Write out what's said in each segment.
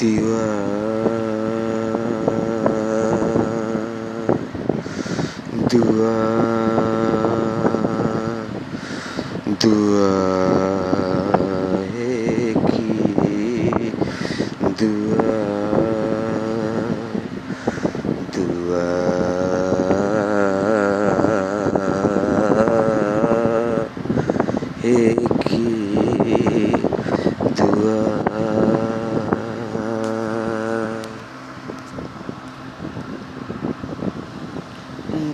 दुआ दुआ दुआ है की दुआ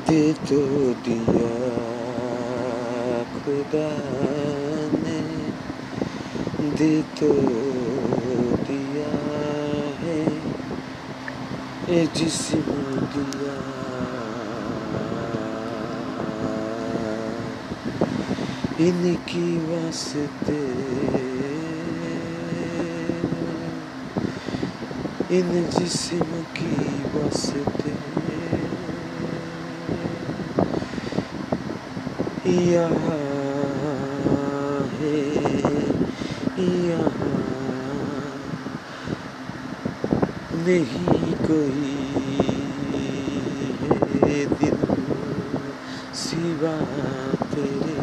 दे तो दिया खुदा ने। दे तो दिया है ए जिसम दिया इनकी वास्ते। इन जिसम की वास्ते। है नहीं कोई है दिल सिवा तेरे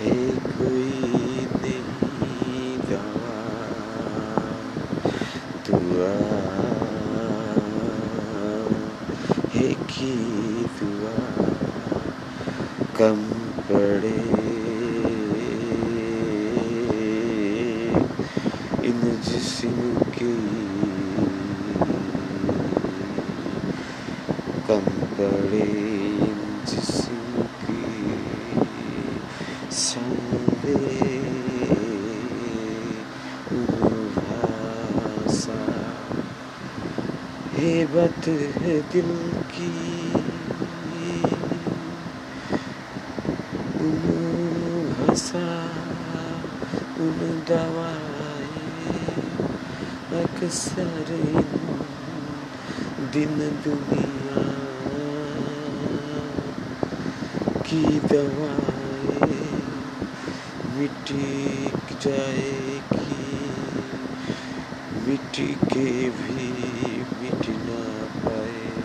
है कोई नहीं दवा दुआ है की कम पड़े। इन जिस्म की कम पड़े। इन जिस्म की भाषा हेबत है दिल की दवाए अक्सर दिन दुनिया की दवाएँ मिटी जाएगी मिट्टी के भी मिट ना पाए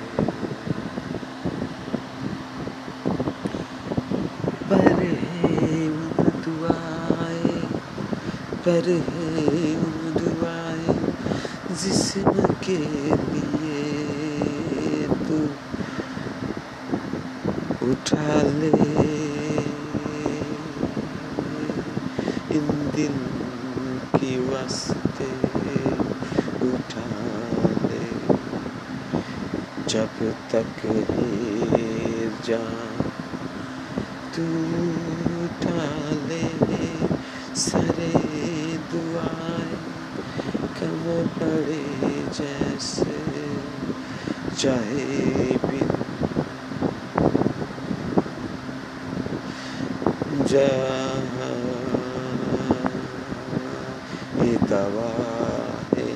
पर है उन दुआएँ पर है उन दुआएँ जिस्म के लिए तू उठा ले। इन दिल की वास्ते उठा ले, जब तक है जान तू ले सरे दुआएँ, कम पड़े जैसे चाहे बिन। ये दवा है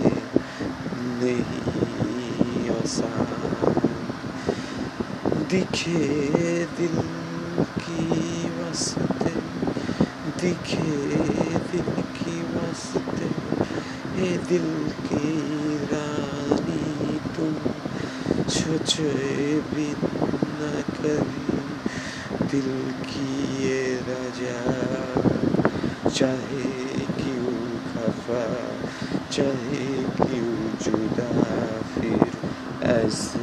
नहीं आसान दिखे दिल की वस्ते, दिखे दिल की वस्ते ये दिल की रानी तुम सोचे न कभी दिल की ये राजा चाहे क्यों खफा, चाहे क्यों जुदा फिर, ऐसे